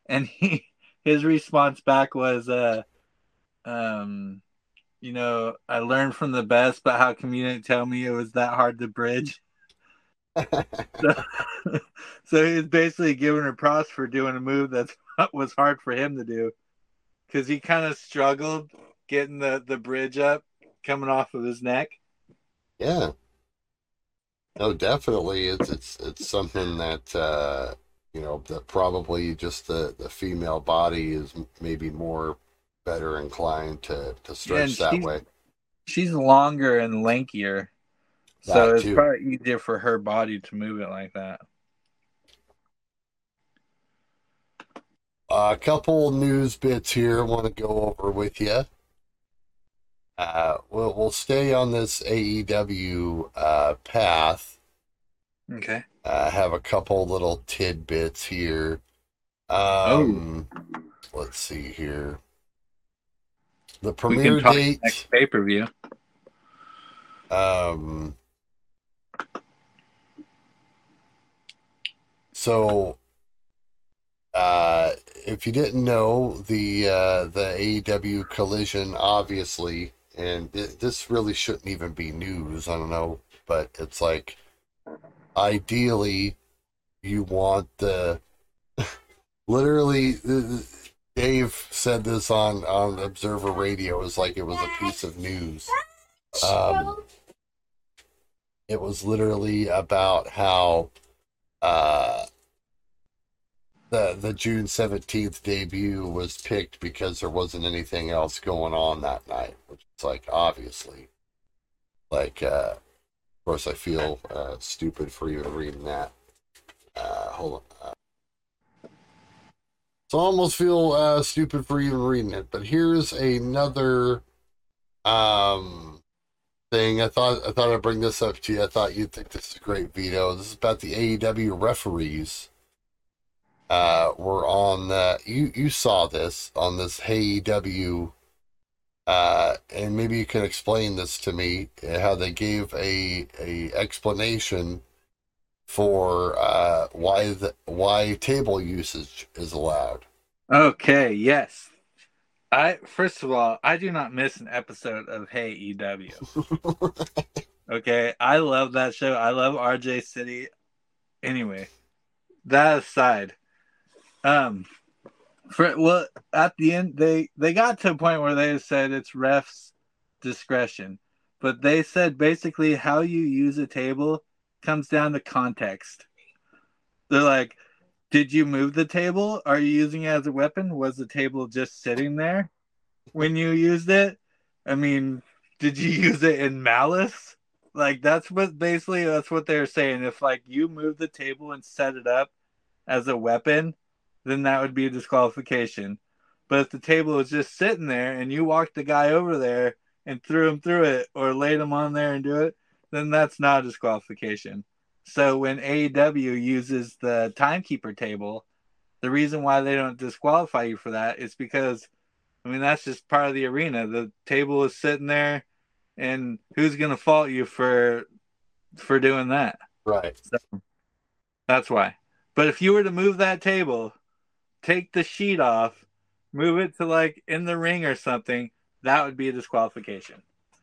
and he <laughs> his response back was, uh, um, you know, I learned from the best, but how come you didn't tell me it was that hard to bridge? <laughs> so, <laughs> so he's basically giving her props for doing a move that was hard for him to do because he kind of struggled getting the, the bridge up coming off of his neck. Yeah. No, definitely. It's it's it's something that uh, you know that probably just the the female body is maybe more better inclined to to stretch and that way. She's longer and lankier, so it's too. probably easier for her body to move it like that. a couple news bits here I want to go over with you. Uh, we'll we'll stay on this AEW uh, path. Okay. I have a couple little tidbits here. Um, let's see here. The premiere date. next pay per view. Um, so, uh, if you didn't know, the uh, the AEW collision, obviously, and th- this really shouldn't even be news. I don't know, but it's like, ideally, you want the <laughs> literally. Dave said this on on Observer Radio. It was like it was a piece of news. Um, it was literally about how uh, the the June seventeenth debut was picked because there wasn't anything else going on that night, which is like obviously, like uh, of course I feel uh, stupid for even reading that. Uh, hold on. Uh, so I almost feel uh, stupid for even reading it, but here's another um thing. I thought I thought I'd bring this up to you. I thought you'd think this is a great video. This is about the AEW referees. Uh, were on the you you saw this on this AEW. Uh, and maybe you can explain this to me uh, how they gave a a explanation for uh why the why table usage is allowed. Okay, yes. I first of all, I do not miss an episode of Hey EW. <laughs> okay, I love that show. I love RJ City. Anyway, that aside, um, for well, at the end they they got to a point where they said it's refs discretion, but they said basically how you use a table comes down to context. They're like, did you move the table? Are you using it as a weapon? Was the table just sitting there when you used it? I mean, did you <laughs> use it in malice? Like that's what basically that's what they're saying. If like you move the table and set it up as a weapon, then that would be a disqualification. But if the table was just sitting there and you walked the guy over there and threw him through it or laid him on there and do it, then that's not a disqualification. So when AEW uses the timekeeper table, the reason why they don't disqualify you for that is because, I mean, that's just part of the arena. The table is sitting there, and who's going to fault you for for doing that? Right. That's why. But if you were to move that table, take the sheet off, move it to like in the ring or something, that would be a disqualification.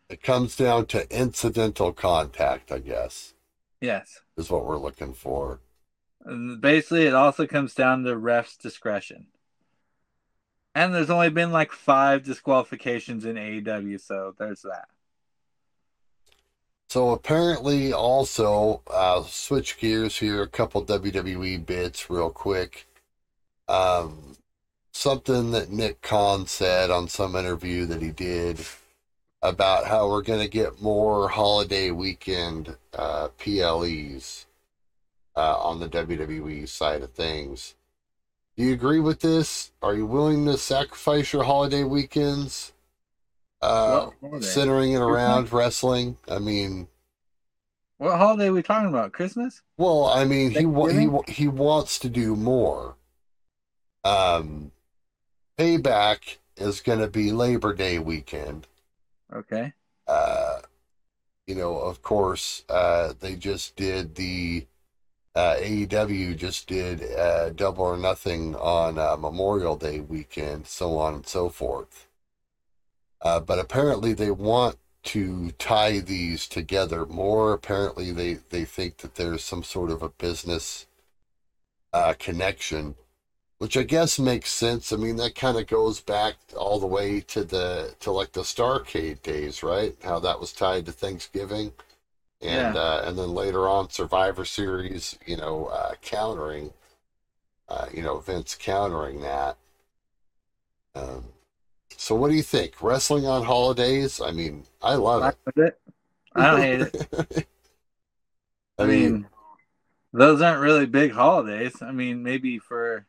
It comes down to incidental contact, I guess, Yes. is what we're looking for. And basically, it also comes down to refs' discretion. And there's only been like five disqualifications in AEW, so there's that. So apparently, also, uh, switch gears here, a couple WWE bits real quick. Um, something that Nick Khan said on some interview that he did about how we're going to get more holiday weekend uh, PLEs uh, on the WWE side of things. Do you agree with this? Are you willing to sacrifice your holiday weekends? Uh, centering it around wrestling. I mean, What holiday are we talking about? Christmas? well, I mean, he wa- he wa- he wants to do more. Um, payback is going to be Labor Day weekend. Okay. Uh, you know, of course, uh, they just did the uh, AEW just did uh, Double or Nothing on uh, Memorial Day weekend, so on and so forth. Uh, but apparently, they want to tie these together more. Apparently, they they think that there's some sort of a business uh, connection, which I guess makes sense. I mean, that kind of goes back all the way to the to like the Starcade days, right? How that was tied to Thanksgiving, and Yeah. uh, and then later on Survivor Series, you know, uh, countering, uh, you know, Vince countering that. Um, so, what do you think? Wrestling on holidays? I mean, I love I it. it. I don't hate it. <laughs> I I mean, mean, those aren't really big holidays. I mean, maybe for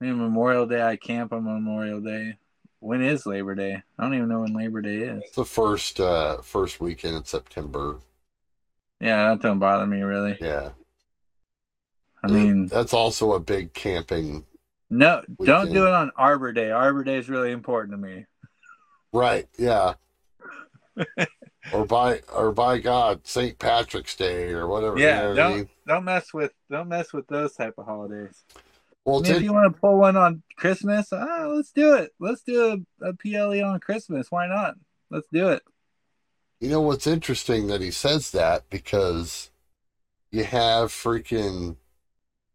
maybe Memorial Day, I camp on Memorial Day. When is Labor Day? I don't even know when Labor Day is. it's the first uh, first weekend in September. Yeah, that don't bother me really. Yeah, I mean, that's also a big camping. no, don't do it on Arbor Day. Arbor Day is really important to me. Right? Yeah. <laughs> or by or by God, St. Patrick's Day or whatever. Yeah, what I don't mean? don't mess with don't mess with those type of holidays. Well, I it's mean, if you want to pull one on Christmas, ah, let's do it. Let's do a, a PLE on Christmas. Why not? Let's do it. You know what's interesting that he says that because you have freaking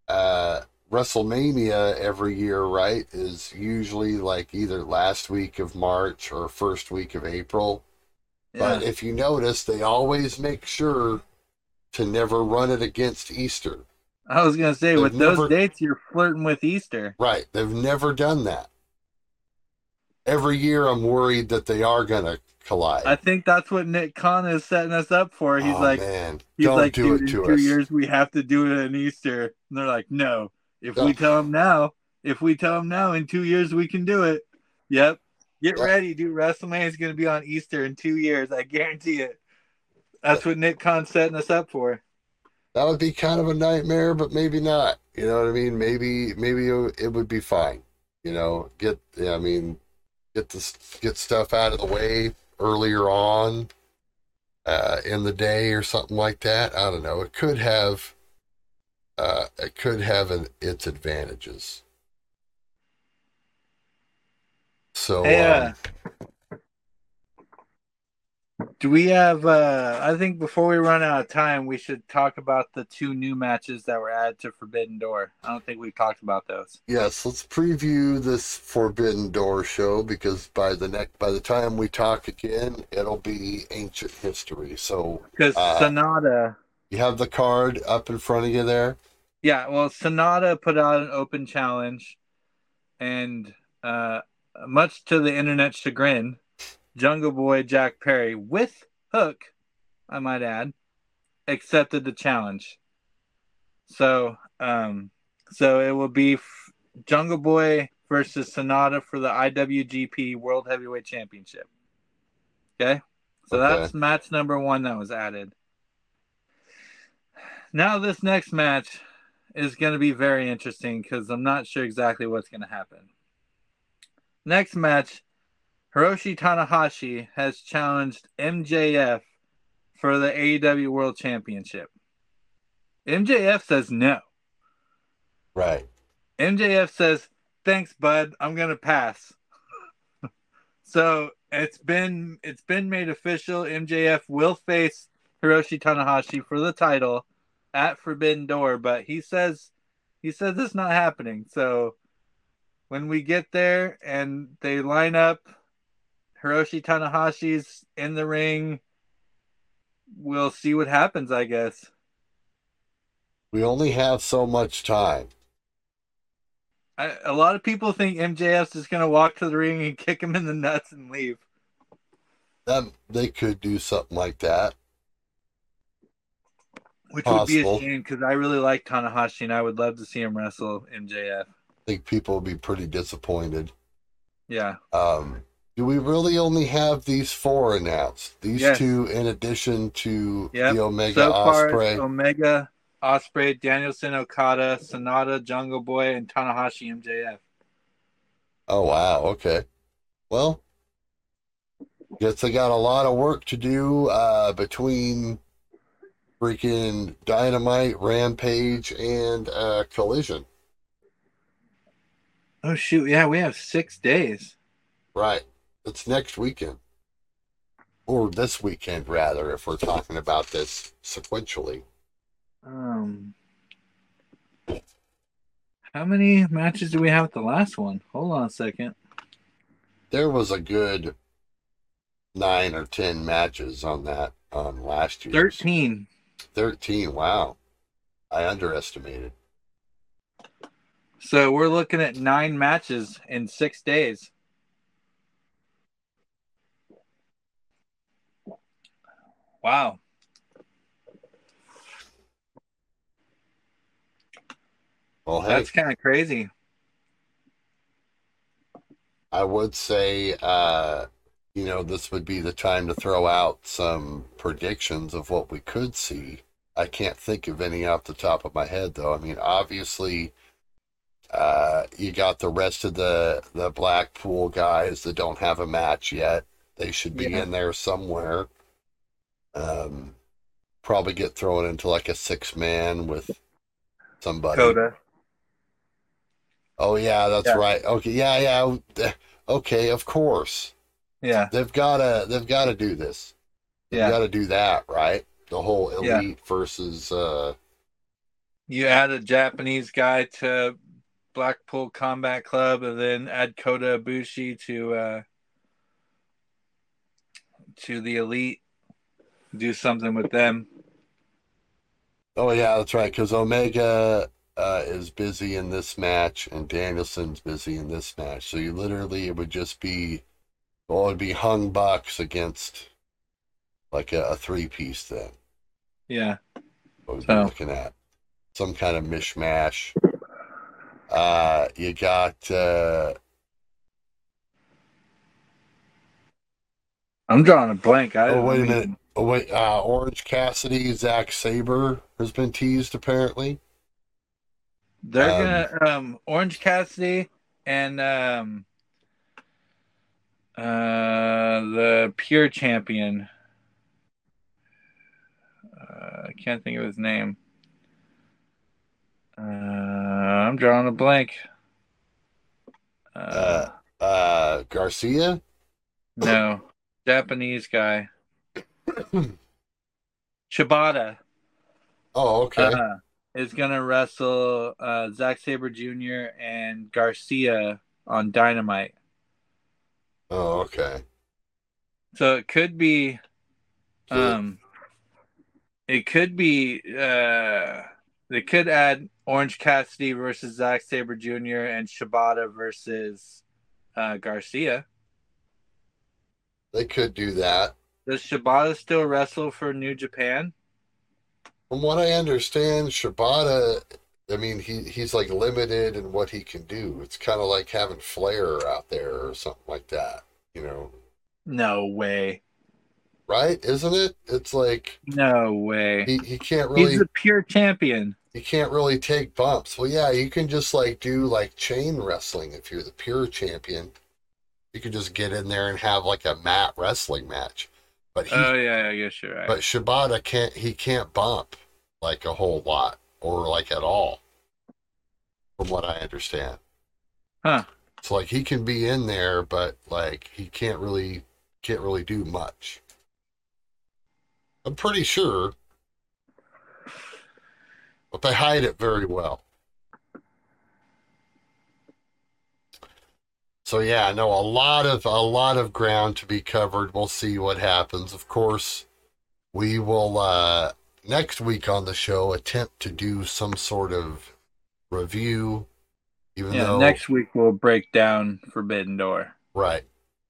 uh, WrestleMania every year, right? Is usually like either last week of March or first week of April. But if you notice, they always make sure to never run it against Easter. I was gonna say They've with those never- dates, you're flirting with Easter. Right. They've never done that. Every year I'm worried that they are going to collide. I think that's what Nick Khan is setting us up for. He's oh, like, man. he's Don't like, do it in to two us. years we have to do it in Easter. And they're like, no. If we tell them now, if we tell them now, in two years we can do it. Yep. Get Yeah. ready, dude. WrestleMania is gonna be on Easter in two years. I guarantee it. That's what Nick Khan's setting us up for. That would be kind of a nightmare, but maybe not. You know what I mean? Maybe maybe it would be fine. You know, get yeah, I mean, get this get stuff out of the way earlier on uh, in the day or something like that. I don't know. It could have uh, it could have an, its advantages. So Hey, um, Do we have uh I think before we run out of time we should talk about the two new matches that were added to Forbidden Door. I don't think we've talked about those. Yes, let's preview this Forbidden Door show because by the next by the time we talk again, it'll be ancient history. So Because Uh, Sonata you have the card up in front of you there. Yeah, well, Sanada put out an open challenge, and uh, much to the internet chagrin, Jungle Boy Jack Perry with Hook, I might add, accepted the challenge. So, um, so it will be f- Jungle Boy versus Sanada for the IWGP World Heavyweight Championship. Okay, so Okay. that's match number one that was added. Now this next match is going to be very interesting because I'm not sure exactly what's going to happen. Next match, Hiroshi Tanahashi has challenged MJF for the AEW World Championship. MJF says no. Right. MJF says, "Thanks, bud. I'm going to pass." <laughs> so it's been it's been made official. MJF will face Hiroshi Tanahashi for the title at Forbidden Door, but he says he says it's not happening. So when we get there and they line up, Hiroshi Tanahashi's in the ring. We'll see what happens, I guess. We only have so much time. I, a lot of people think MJF's just going to walk to the ring and <laughs> kick him in the nuts and leave. Them they could do something like that. Which Possible. would be a shame because I really like Tanahashi and I would love to see him wrestle MJF. I think people would be pretty disappointed. Yeah. Um, do we really only have these four announced? These Yes. two, in addition to Yep. the Omega so far, Ospreay. Omega, Ospreay, Danielson, Okada, Sanada, Jungle Boy, and Tanahashi MJF. Oh wow, okay. Well, guess they got a lot of work to do uh, between freaking Dynamite, Rampage, and uh, Collision. Oh shoot! Yeah, we have six days. Right. It's next weekend. Or this weekend, rather, if we're talking about this sequentially. Um, how many matches do we have at the last one? Hold on a second. There was a good nine or ten matches on that on last year. Thirteen. 13. Wow. I underestimated. So we're looking at nine matches in six days. Wow. Well, hey, That's kind of crazy. I would say, uh, you know, this would be the time to throw out some predictions of what we could see. I can't think of any off the top of my head, though. I mean, obviously, uh, you got the rest of the the Blackpool guys that don't have a match yet. They should be Yeah. in there somewhere. Um, probably get thrown into like a six man with somebody. Kota. Oh yeah, that's Yeah. right. Okay, yeah, yeah. Okay, of course. Yeah. They've gotta they've gotta do this. They've Yeah. gotta do that, right? The whole Yeah. elite versus uh You add a Japanese guy to Blackpool Combat Club and then add Kota Ibushi to uh to the elite. Do something with them. oh yeah, that's right, because Omega uh, is busy in this match and Danielson's busy in this match. So you literally it would just be well it'd be Young Bucks against like a, a three piece then. Yeah. What we'd So- looking at. Some kind of mishmash. Uh you got uh I'm drawing a blank. I Oh wait a mean, minute. Wait, uh, Orange Cassidy, Zack Sabre has been teased apparently. They're gonna um Orange Cassidy and um uh the pure champion. Uh, I can't think of his name. Uh, I'm drawing a blank. Uh, Uh, Uh, Garcia. no, Japanese guy. Shibata. Oh, okay. uh, is gonna wrestle uh, Zack Sabre Jr. and Garcia on Dynamite. oh, okay. So it could be, um, it could be, uh, they could add Orange Cassidy versus Zack Sabre Jr. and Shibata versus uh, Garcia. They could do that. Does Shibata still wrestle for New Japan? From what I understand, Shibata, I mean, he he's like limited in what he can do. It's kind of like having Flair out there or something like that, you know, No way. right? Isn't it? It's like No way. he, he can't really He's a pure champion. you can't really take bumps. Well, yeah, you can just like do like chain wrestling if you're the pure champion. You can just get in there and have like a mat wrestling match. But he, Oh yeah, I guess you're right. but Shibata can't. He can't bump like a whole lot or like at all, from what I understand. Huh. So like he can be in there, but like he can't really can't really do much. I'm pretty sure, but they hide it very well. So yeah, no, a lot of a lot of ground to be covered. We'll see what happens. Of course, we will uh next week on the show attempt to do some sort of review. Even Yeah, though next week we'll break down Forbidden Door. right,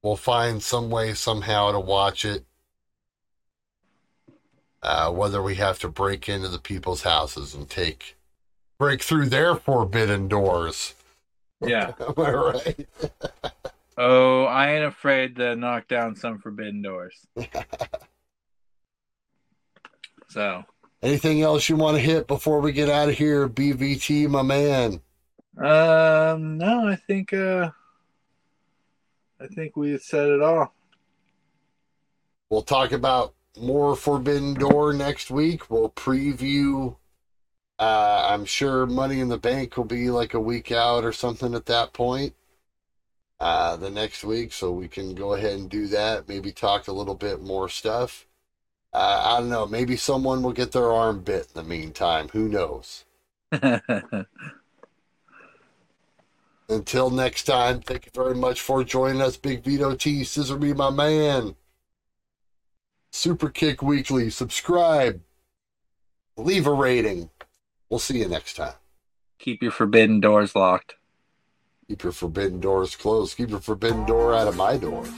we'll find some way somehow to watch it. Uh, whether we have to break into the people's houses and take break through their forbidden doors. Yeah. <laughs> Am I right? <laughs> Oh, I ain't afraid to knock down some Forbidden Doors. <laughs> so, Anything else you want to hit before we get out of here, BVT, my man? um, no, I think uh, I think we said it all. We'll talk about more Forbidden Door next week. We'll preview. Uh, I'm sure Money in the Bank will be like a week out or something at that point. Uh, the next week, so we can go ahead and do that. Maybe talk a little bit more stuff. Uh, I don't know. Maybe someone will get their arm bit in the meantime. Who knows? <laughs> Until next time, thank you very much for joining us, Big Vito T. Scissor me, my man. Super Kick Weekly. Subscribe. Leave a rating. We'll see you next time. Keep your Forbidden Doors locked. Keep your forbidden doors closed. Keep your forbidden door out of my doors.